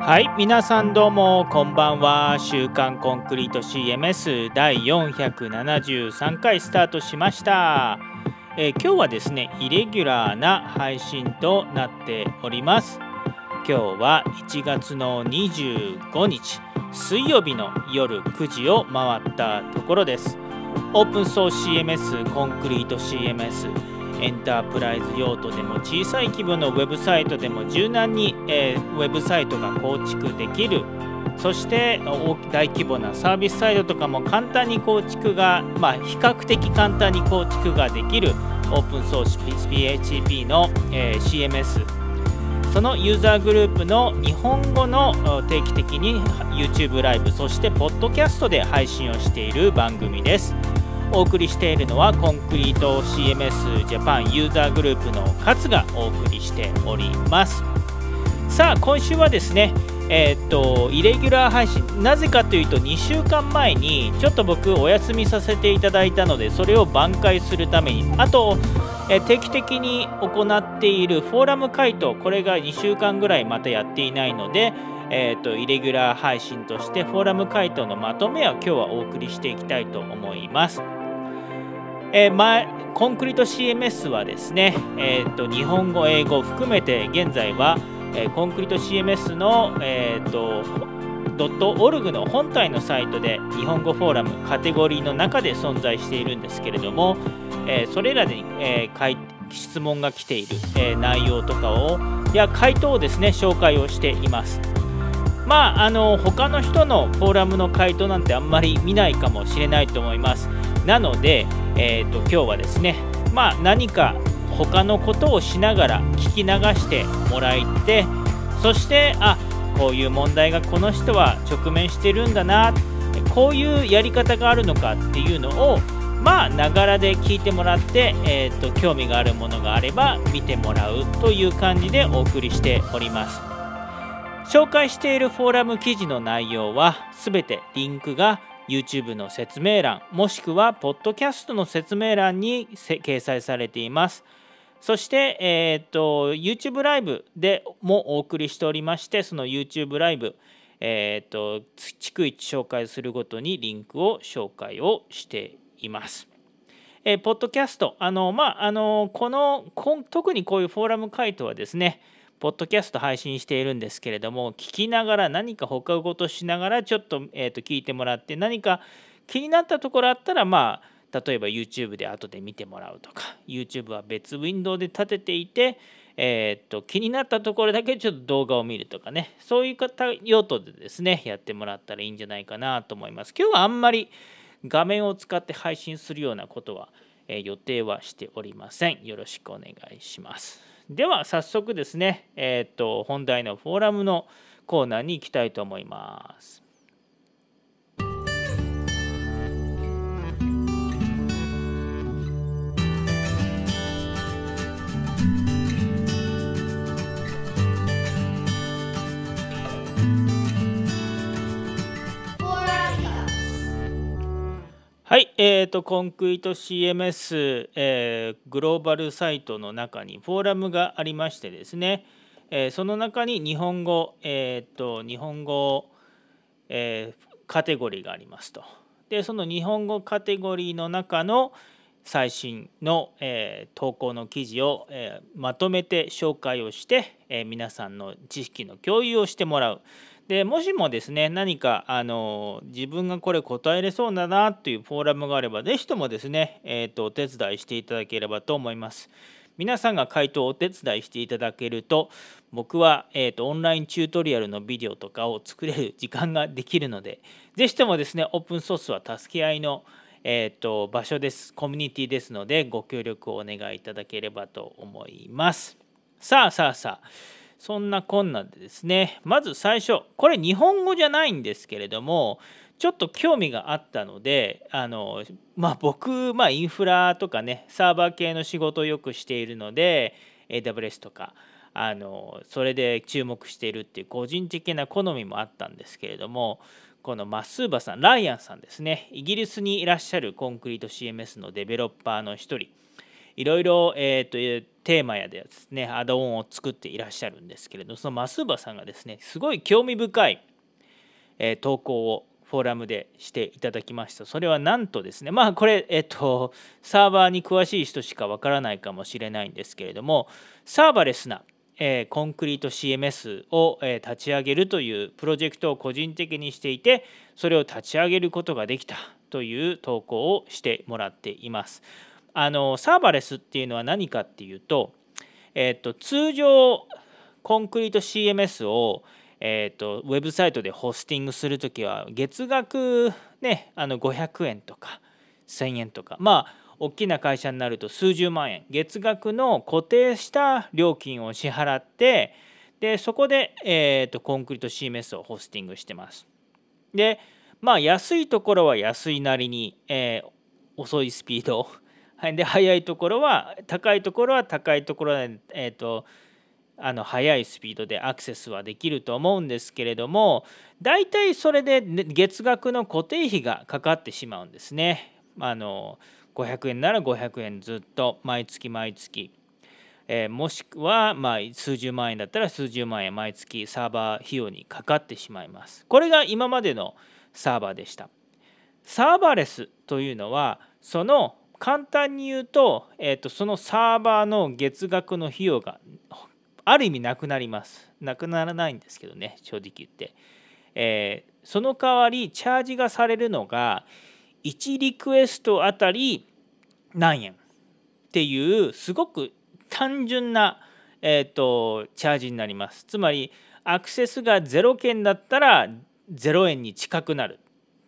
はい皆さんどうもこんばんは。週刊コンクリート CMS 第473回スタートしました、えー、今日はですねイレギュラーな配信となっております。今日は1月の25日。水曜日の夜9時を回ったところです。オープンソース CMS コンクリート CMS エンタープライズ用途でも小さい規模のウェブサイトでも柔軟に、えー、ウェブサイトが構築できる。そして大規模なサービスサイトとかも簡単に構築が、まあ、比較的簡単に構築ができる。オープンソース PHP の、えー、CMS そのユーザーグループの日本語の定期的に YouTube ライブそしてポッドキャストで配信をしている番組です。お送りしているのはコンクリート CMS ジャパンユーザーグループの勝がお送りしておりますさあ今週はですねえー、っとイレギュラー配信なぜかというと2週間前にちょっと僕お休みさせていただいたのでそれを挽回するためにあと、え定期的に行っているフォーラム回答これが2週間ぐらいまたやっていないのでえーと、イレギュラー配信としてフォーラム回答のまとめを今日はお送りしていきたいと思います。えー、前コンクリート CMS はですね、えーと、日本語、英語含めて現在は、えー、コンクリート CMS の、えーと、ドットオルグの本体のサイトで日本語フォーラムカテゴリーの中で存在しているんですけれども、えー、それらで、えー、質問が来ている、え、内容とかをや回答をですね紹介をしています。まああの他の人のフォーラムの回答なんてあんまり見ないかもしれないと思います。なので、えーと、今日はですね、まあ、何か他のことをしながら聞き流してもらってそしてあこういう問題がこの人は直面してるんだなこういうやり方があるのかっていうのをまあながらで聞いてもらって、えーと興味があるものがあれば見てもらうという感じでお送りしております紹介しているフォーラム記事の内容は全てリンクが YouTube の説明欄もしくはポッドキャストの説明欄に掲載されています。そして、えーと、YouTube ライブでもお送りしておりましてその YouTube ライブ、えーと、逐一紹介するごとにリンクを紹介をしています。えー、ポッドキャストあのまああのこの特にこういうフォーラム回答はですねポッドキャスト配信しているんですけれども聞きながら何か他事しながらちょっと,、えー、と聞いてもらって何か気になったところあったらまあ例えば YouTube で後で見てもらうとか YouTube は別ウィンドウで立てていて、えー、と気になったところだけちょっと動画を見るとかねそういう方用途でですねやってもらったらいいんじゃないかなと思います今日はあんまり画面を使って配信するようなことは、え予定はしておりませんよろしくお願いしますでは早速ですね、えー、と本題のフォーラムのコーナーに行きたいと思います。はい、えーと、コンクリート CMS、えー、グローバルサイトの中にフォーラムがありましてですね、えー、その中に日本語、えーと、日本語、えー、カテゴリーがありますと。で、その日本語カテゴリーの中の最新の、え投稿の記事を、えまとめて紹介をして、え皆さんの知識の共有をしてもらう。でもしもですね何かあの自分がこれ答えれそうだなというフォーラムがあれば是非ともですね、えーと、お手伝いしていただければと思います。皆さんが回答をお手伝いしていただけると僕は、えーと、オンラインチュートリアルのビデオとかを作れる時間ができるので是非ともですねオープンソースは助け合いの、えーと場所ですコミュニティですのでご協力をお願いいただければと思います。さあさあさあそんなこんなでですね。まず最初これ日本語じゃないんですけれどもちょっと興味があったのであの、まあ、僕、まあ、インフラとかねサーバー系の仕事をよくしているので AWS とかあのそれで注目しているっていう個人的な好みもあったんですけれどもこのマスーバさんライアンさんですね。イギリスにいらっしゃるコンクリート CMS のデベロッパーの一人。いろいろ、えーと、テーマやですねアドオンを作っていらっしゃるんですけれどそのマスーバさんがですねすごい興味深い、え、投稿をフォーラムでしていただきました。それはなんとですね、まあこれ、えっと、サーバーに詳しい人しかわからないかもしれないんですけれども、サーバレスな、え、コンクリート CMS を、え、立ち上げるというプロジェクトを個人的にしていて、それを立ち上げることができたという投稿をしてもらっています。あのサーバレスっていうのは何かっていうと、えっと、通常コンクリート CMS をえーと、ウェブサイトでホスティングする時は月額ねあの500円とか1000円とかまあ大きな会社になると数十万円月額の固定した料金を支払ってでそこで、えーと、コンクリート CMS をホスティングしてます。でまあ安いところは安いなりに、えー、遅いスピードはいで速いところは高いところは高いところで、えーとあの速いスピードでアクセスはできると思うんですけれども大体それで月額の固定費がかかってしまうんですね。あの500円なら500円ずっと毎月毎月、えー、もしくはまあ数十万円だったら数十万円毎月サーバー費用にかかってしまいます。これが今までのサーバーでした。サーバーレスというのはその簡単に言うと,、えーとそのサーバーの月額の費用がある意味なくなります。なくならないんですけどね、正直言って。えー、その代わり、チャージがされるのが、1リクエストあたり何円？っていう、すごく単純な、えーと、チャージになります。つまり、アクセスが0件だったら0円に近くなる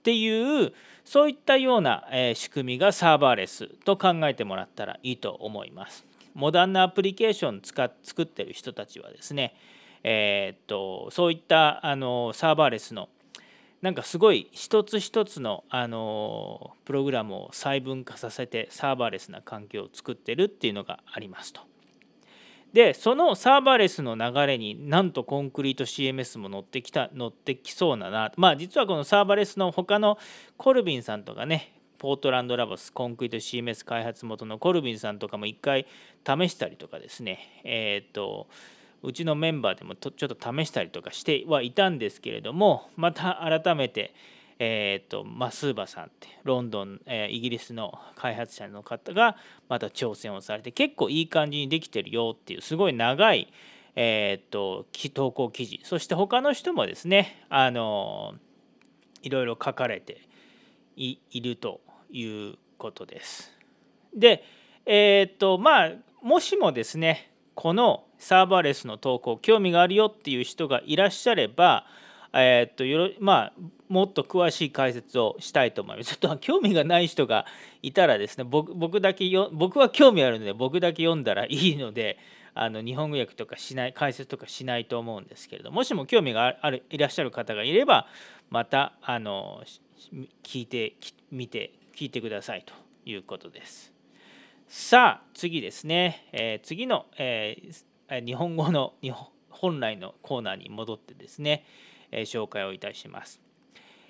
っていうそういったような、え仕組みがサーバーレスと考えてもらったらいいと思います。モダンなアプリケーション使っ作ってる人たちはですね、えー、っとそういったあのサーバーレスのなんかすごい一つ一つのあのプログラムを細分化させてサーバーレスな環境を作ってるっていうのがありますと。でそのサーバーレスの流れになんとコンクリート CMS も乗ってきた乗ってきそうだな。まあ実はこのサーバーレスの他のコルビンさんとかねポートランドラボスコンクリート CMS 開発元のコルビンさんとかも一回試したりとかですね。えっ、とうちのメンバーでもちょっと試したりとかしてはいたんですけれどもまた改めてえーと、マスーバさんってロンドン、えー、イギリスの開発者の方がまた挑戦をされて結構いい感じにできてるよっていうすごい長い、えーと、投稿記事そして他の人もですねあのいろいろ書かれているということです。で、え、っとまあもしもですねこのサーバーレスの投稿興味があるよっていう人がいらっしゃれば、えー、っとよろまあもっと詳しい解説をしたいと思います。ちょっと興味がない人がいたらですね僕僕だけよ僕は興味あるので僕だけ読んだらいいので あの日本語訳とかしない解説とかしないと思うんですけれどもしも興味があるいらっしゃる方がいればまたあの聞いてみて聞いてくださいということです。さあ次ですね、えー、次の、えー、日本語の日本本来のコーナーに戻ってですね、え、紹介をいたします。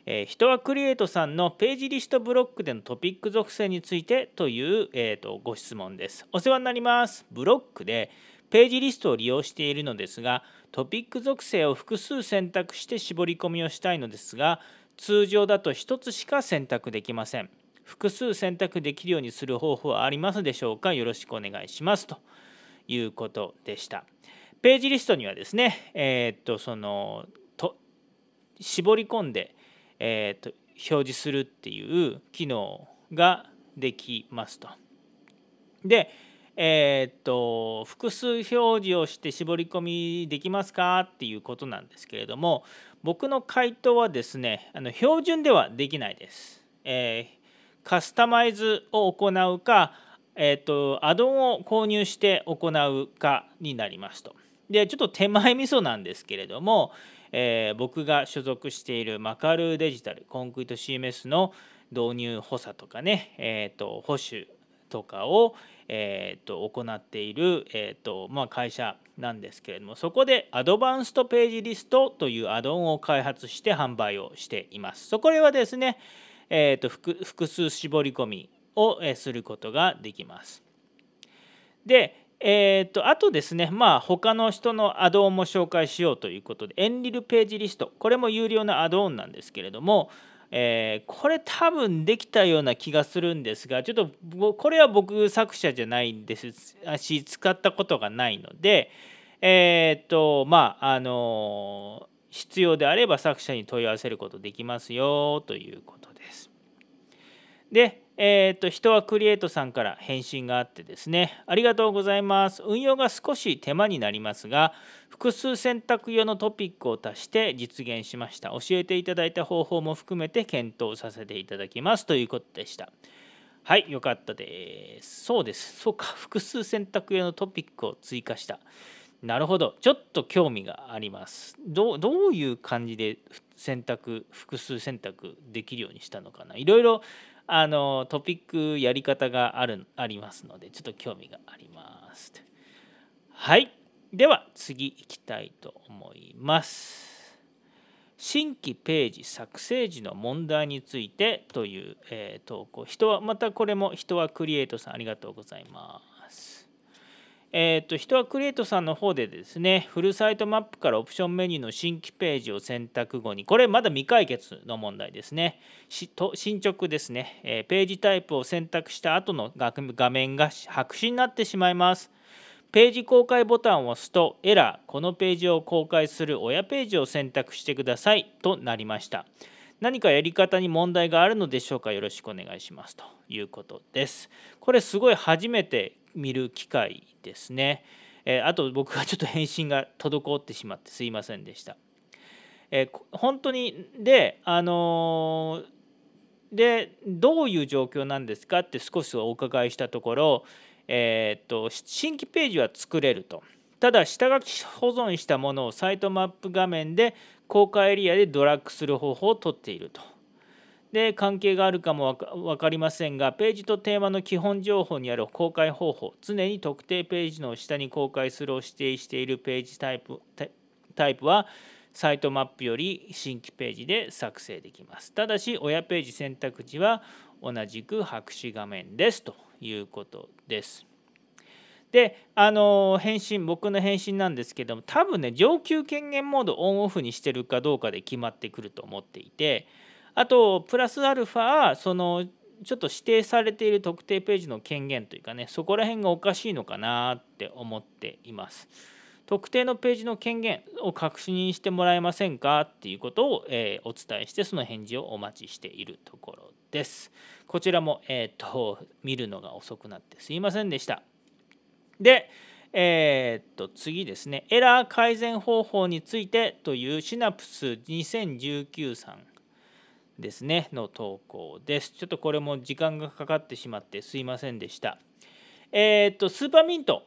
えー、人はクリエイトさんのページリストブロックでのトピック属性についてという、えーと、ご質問です。お世話になります。ブロックでページリストを利用しているのですがトピック属性を複数選択して絞り込みをしたいのですが通常だと1つしか選択できません。複数選択できるようにする方法はありますでしょうか？よろしくお願いしますということでした。ページリストにはですね、えー、っとその絞り込んで、えー、っと表示するっていう機能ができますと。で、えー、っと複数表示をして絞り込みできますかっていうことなんですけれども僕の回答はですねあの標準ではできないです。えーカスタマイズを行うか、えーと、アドオンを購入して行うかになりますと。でちょっと手前味噌なんですけれども、えー、僕が所属しているマカルーデジタルコンクリート CMS の導入補佐とかね、えーと、保守とかを、えー、と行っている、えーとまあ、会社なんですけれどもそこでアドバンストページリストというアドオンを開発して販売をしています。そこではですね、えー、と複数絞り込みをすることができます。で、えー、とあとですね、まあ、他の人のアドオンも紹介しようということで、エンリルページリスト、これも有料なアドオンなんですけれども、えー、これ多分できたような気がするんですがちょっとこれは僕作者じゃないんですし使ったことがないのでえー、とまああの必要であれば作者に問い合わせることできますよということです。でえーと、人はクリエイトさんから返信があってですね、ありがとうございます。運用が少し手間になりますが、複数選択用のトピックを足して実現しました。教えていただいた方法も含めて検討させていただきますということでした。はい、よかったです。そうです。そうか、複数選択用のトピックを追加した。なるほど。ちょっと興味があります。どういう感じで選択、複数選択できるようにしたのかな。いろいろあのトピックやり方があるありますのでちょっと興味があります。はいでは次いきたいと思います。新規ページ作成時の問題についてという、えー、投稿人はまたこれも人はクリエイトさんありがとうございます。えーと、人はクリエイトさんの方でですね、フルサイトマップからオプションメニューの新規ページを選択後に、これまだ未解決の問題ですねと。進捗ですね、えー、ページタイプを選択した後の画面が白紙になってしまいます。ページ公開ボタンを押すとエラー、このページを公開する親ページを選択してくださいとなりました。何かやり方に問題があるのでしょうか？よろしくお願いしますということです。これすごい初めて見る機会ですね。えー、あと僕はちょっと返信が滞ってしまってすいませんでした。えー、本当にであのー、でどういう状況なんですかって少しお伺いしたところ、えー、っと新規ページは作れると。ただ下書き保存したものをサイトマップ画面で公開エリアでドラッグする方法をとっていると。で関係があるかも分かりませんがページとテーマの基本情報にある公開方法常に特定ページの下に公開するを指定しているページタイプタイプはサイトマップより新規ページで作成できます。ただし親ページ選択時は同じく白紙画面ですということです。であの返信僕の返信なんですけども多分ね上級権限モードオンオフにしてるかどうかで決まってくると思っていてあとプラスアルファそのちょっと指定されている特定ページの権限というかねそこら辺がおかしいのかなって思っています。特定のページの権限を確認してもらえませんかっていうことを、えー、お伝えしてその返事をお待ちしているところです。こちらも、えーと、見るのが遅くなってすいませんでした。で、えー、と次ですねエラー改善方法についてというシナプス2019さんですねの投稿です。ちょっとこれも時間がかかってしまってすいませんでした。えっ、とスーパーミント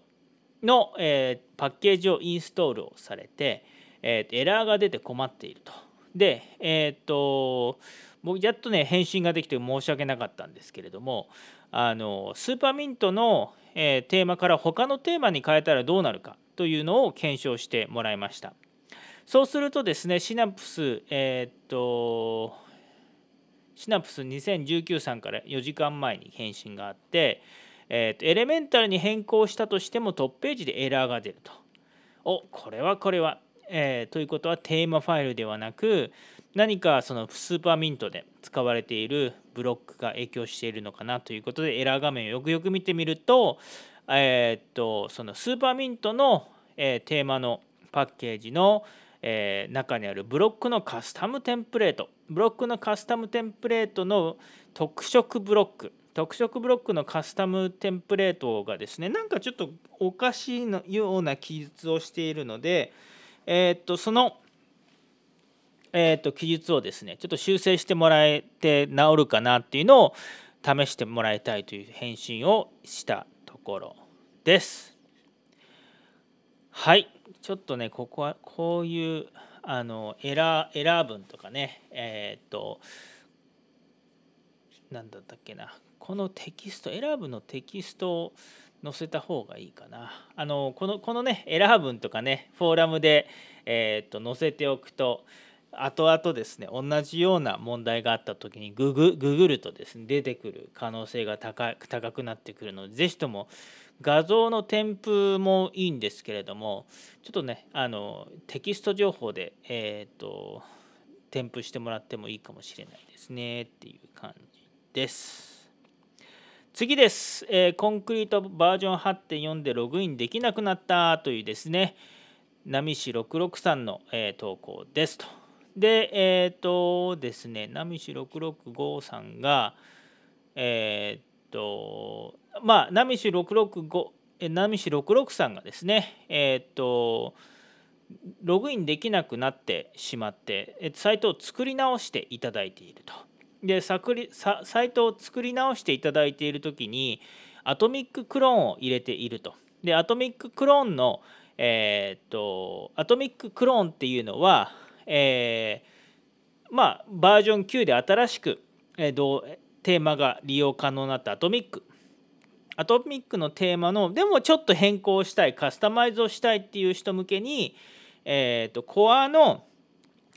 の、えー、パッケージをインストールをされて、えー、エラーが出て困っていると。で、えっ、と僕やっとね返信ができて申し訳なかったんですけれどもあのスーパーミントの、えテーマから他のテーマに変えたらどうなるかというのを検証してもらいました。そうするとですねシナプスえっ、とシナプス2019さんから4時間前に返信があって、えー、とエレメンタルに変更したとしてもトップページでエラーが出ると。おこれはこれは。えー、ということはテーマファイルではなく何かそのスーパーミントで使われているブロックが影響しているのかなということでエラー画面をよくよく見てみると,、えー、とそのスーパーミントの、えー、テーマのパッケージの、えー、中にあるブロックのカスタムテンプレート。ブロックのカスタムテンプレートの特色ブロック。特色ブロックのカスタムテンプレートがですねなんかちょっとおかしいのような記述をしているので、え、っとその、え、っと記述をですねちょっと修正してもらえて治るかなっていうのを試してもらいたいという返信をしたところです。はい。ちょっとねここはこういうあのエラーエラー文とかねえー、っと何だったっけな。このテキスト選ぶのテキストを載せた方がいいかな。あのこのこのねエラー文とかねフォーラムで、えー、と載せておくと後々ですね同じような問題があった時にググググるとですね出てくる可能性が高高くなってくるので是非とも画像の添付もいいんですけれどもちょっとねあのテキスト情報でえ、ー、と添付してもらってもいいかもしれないですねっていう感じです。次です、えー、コンクリートバージョン8.4でログインできなくなったというですね波市663の、えー、投稿ですと。で、えっ、ー、とですね、波市665さんが、えっ、と、まあ、波市665、波市663がですね、えっ、と、ログインできなくなってしまって、サイトを作り直していただいていると。でサイトを作り直していただいている時にアトミッククローンを入れていると。でアトミッククローンのえー、っとアトミッククローンっていうのは、えー、まあバージョン9で新しく、えー、テーマが利用可能になったアトミックアトミックのテーマのでもちょっと変更したいカスタマイズをしたいっていう人向けに、えーと、コアの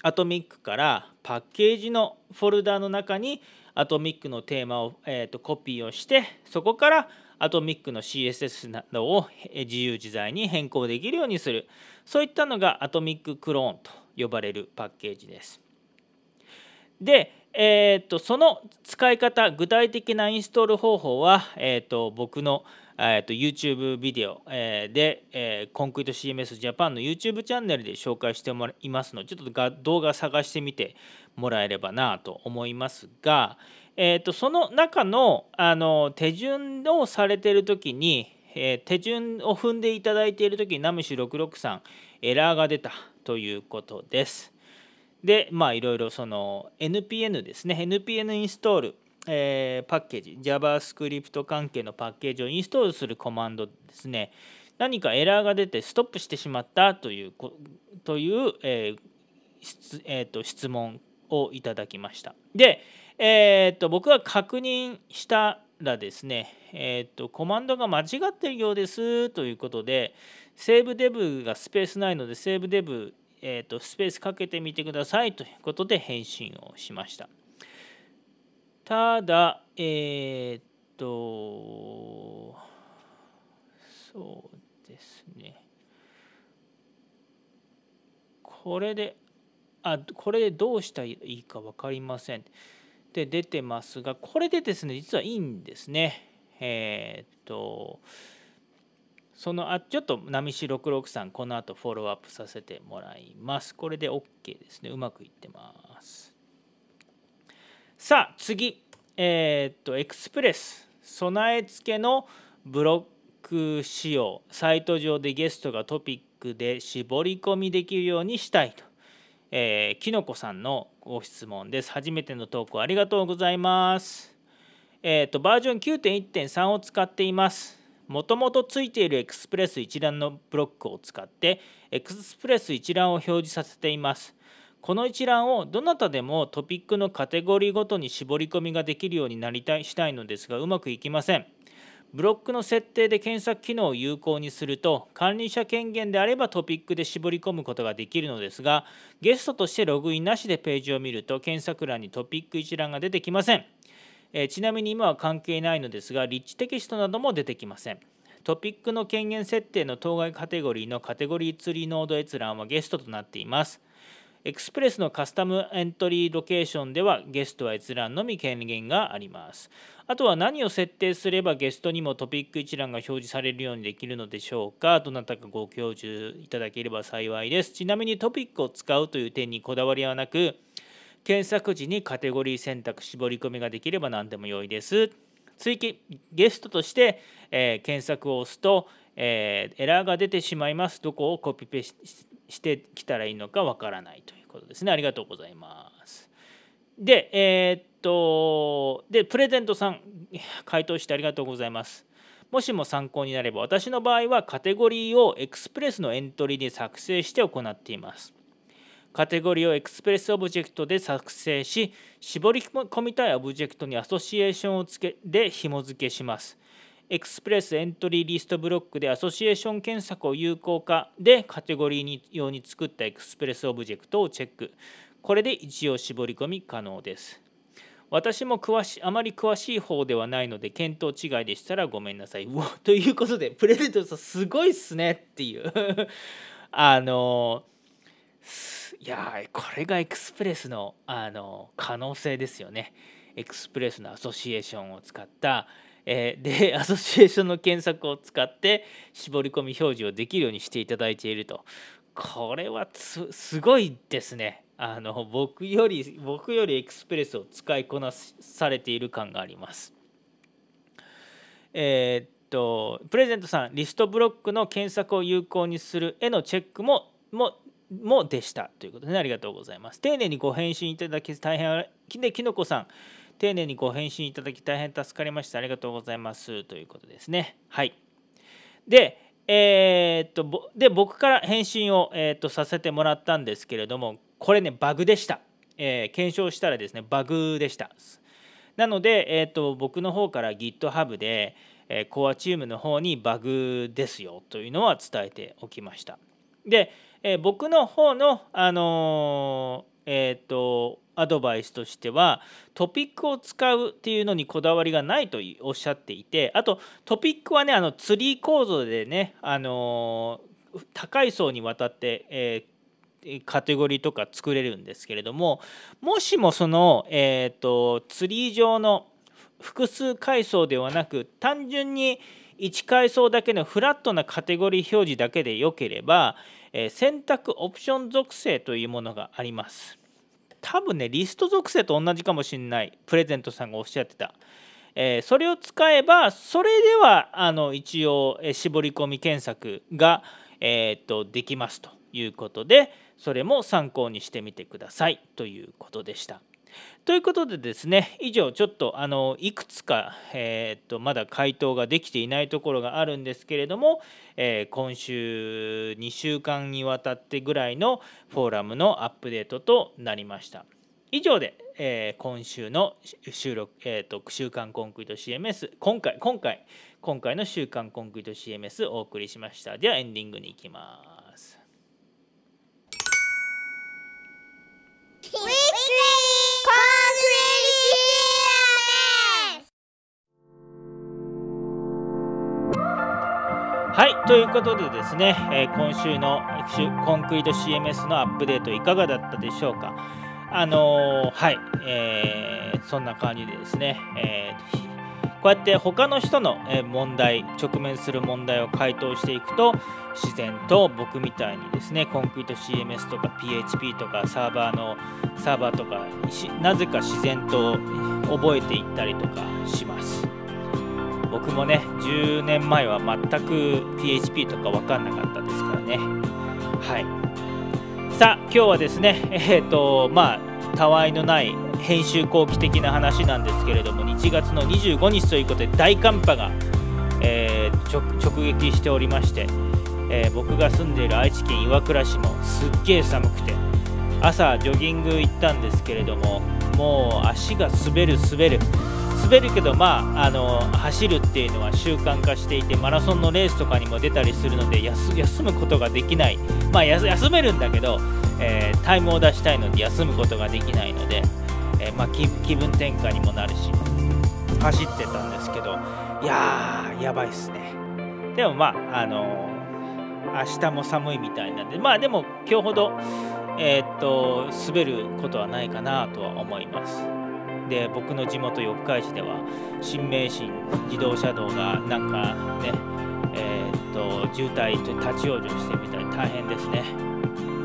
アトミックからパッケージのフォルダの中にアトミックのテーマを、えーとコピーをしてそこからアトミックの CSS などを自由自在に変更できるようにするそういったのがアトミッククローンと呼ばれるパッケージです。で、えーと、その使い方具体的なインストール方法は、えーと、僕の、えーと、YouTube ビデオ、えー、で、えー、コンクリート CMS ジャパンの YouTube チャンネルで紹介してもらいますのでちょっと動画探してみてもらえればなと思いますが、えー、とその中のあの手順をされてる時に、えー、手順を踏んでいただいている時にナムシ663エラーが出たということです。でまあいろいろその NPN ですね。NPN インストール、えー、パッケージ。JavaScript 関係のパッケージをインストールするコマンドですね。何かエラーが出てストップしてしまったというという、えー質えーと質問をいただきました。でえー、と僕が確認したらですね、えー、とコマンドが間違ってるようですということで、セーブデブがスペースないので、セーブデブ、えー、とスペースかけてみてくださいということで返信をしました。ただ、えっ、ー、と、そうですね。これで、あ、これでどうしたらいいか分かりません。って出てますが、これでですね、実はいいんですね。えー、っと、そのあちょっと波し663この後フォローアップさせてもらいます。これで OK ですね。うまくいってます。さあ次、えー、っとエクスプレス備え付けのブロック仕様サイト上でゲストがトピックで絞り込みできるようにしたいとえー、きのこさんのご質問です。初めての投稿ありがとうございます。えっ、と、バージョン9.1.3を使っています。もともとついているエクスプレス一覧のブロックを使ってエクスプレス一覧を表示させています。この一覧をどなたでもトピックのカテゴリーごとに絞り込みができるようになりたいしたいのですがうまくいきません。ブロックの設定で検索機能を有効にすると管理者権限であればトピックで絞り込むことができるのですがゲストとしてログインなしでページを見ると検索欄にトピック一覧が出てきません、えー、ちなみに今は関係ないのですがリッチテキストなども出てきませんトピックの権限設定の当該カテゴリーのカテゴリーツリーノード閲覧はゲストとなっていますエクスプレスのカスタムエントリーロケーションではゲストは閲覧のみ権限があります。あとは何を設定すればゲストにもトピック一覧が表示されるようにできるのでしょうかどなたかご教授いただければ幸いです。ちなみにトピックを使うという点にこだわりはなく、検索時にカテゴリー選択絞り込みができれば何でも良いです。追記ゲストとして、えー、検索を押すと、えー、エラーが出てしまいます。どこをコピペしてきたらいいのかわからないということですね。ありがとうございます。で、えー、っと、で、プレゼントさん、回答してありがとうございます。もしも参考になれば、私の場合はカテゴリーをエクスプレスのエントリーで作成して行っています。カテゴリーを Express object で作成し絞り込みたいオブジェクトに association をつけで紐付けします。 Express entry list ブロックで association 検索を有効化でカテゴリーに用に作った Express object をチェック。これで一応絞り込み可能です。私も詳しあまり詳しい方ではないので見当違いでしたらごめんなさい。うわということでプレゼントさんすごいっすねっていう。あのいやこれが Express のあの可能性ですよね。 Express の association を使った、え、で association の検索を使って絞り込み表示をできるようにしていただいているとこれはすごいですね。あの僕より僕より Express を使いこなされている感があります。えー、っとプレゼントさんリストブロックの検索を有効にするへのチェックもももでしたということで、ね、ありがとうございます。丁寧にご返信いただき大変できのこさん丁寧にご返信いただき大変助かりましたありがとうございます。ということですね。はい。でえー、っとで僕から返信を、えー、っとさせてもらったんですけれどもこれねバグでした、えー、検証したらですねバグでした。なので、えーと、僕の方から GitHub で、え、コアチームの方にバグですよというのは伝えておきました。で、え、僕の方のあのえっ、とアドバイスとしてはトピックを使うっていうのにこだわりがないとおっしゃっていてあとトピックはねあのツリー構造でねあの高い層にわたって、えカテゴリーとか作れるんですけれどももしもその、えーと、ツリー上の複数階層ではなく単純に1階層だけのフラットなカテゴリー表示だけでよければ、え、選択オプション属性というものがあります。多分ねリスト属性と同じかもしれないプレゼントさんがおっしゃってた。え、それを使えばそれではあの一応、え絞り込み検索が、えー、とできますということで、それも参考にしてみてくださいということでした。ということでですね以上ちょっとあのいくつか、えー、とまだ回答ができていないところがあるんですけれども、えー、今週2週間にわたってぐらいのフォーラムのアップデートとなりました。以上で、えー、今週の収録、えーと、と週刊コンクリート CMS 今回今回今回の週刊コンクリート CMS お送りしましたではエンディングに行きますということでですね、え、今週のコンクリート CMS のアップデートいかがだったでしょうか。あのー、はい、えー、そんな感じでですね、えー、こうやって他の人の問題、直面する問題を回答していくと、自然と僕みたいにですね、コンクリート CMS とか PHP とかサーバーのサーバーとか、なぜか自然と覚えていったりとかします。僕もね10年前は全く PHP とか分かんなかったですからね。はい。さあ今日はですねえっ、ー、とまあたわいのない編集後期的な話なんですけれども1月の25日ということで大寒波が、えー、直撃しておりまして、えー、僕が住んでいる愛知県岩倉市もすっげえ寒くて朝ジョギング行ったんですけれどももう足が滑る滑る。滑るけど、まあ、あの走るっていうのは習慣化していてマラソンのレースとかにも出たりするので休むことができない、まあ、休めるんだけど、えー、タイムを出したいので休むことができないので、えー、まあ、気分転換にもなるし走ってたんですけどいやーやばいっすねでもまああのー、明日も寒いみたいなんでまあでも今日ほどえ、っと滑ることはないかなとは思います。で僕の地元四日市では新名神自動車道がなんかねえー、っと渋滞と立ち往生してみたり大変ですね。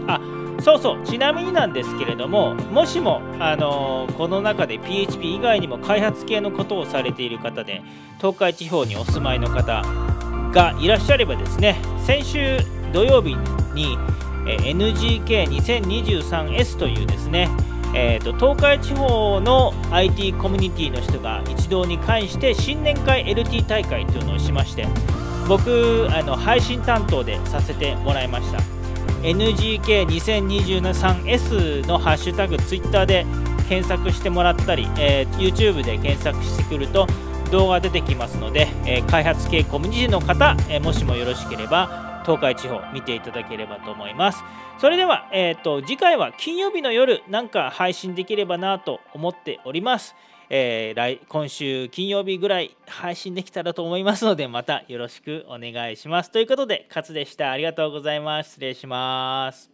あそうそうちなみになんですけれどももしも、あのー、この中で PHP 以外にも開発系のことをされている方で東海地方にお住まいの方がいらっしゃればですね先週土曜日に NGK2023S というですねえーと、東海地方の IT コミュニティの人が一堂に会して新年会 LT 大会というのをしまして僕あの配信担当でさせてもらいました。NGK2023S のハッシュタグツイッターで検索してもらったり、えー、YouTube で検索してくると動画出てきますので、えー、開発系コミュニティの方、えー、もしもよろしければ東海地方見ていただければと思います。それでは、えーと、次回は金曜日の夜なんか配信できればなと思っております。えー、来今週金曜日ぐらい配信できたらと思いますのでまたよろしくお願いします。ということで勝でした。ありがとうございます。失礼します。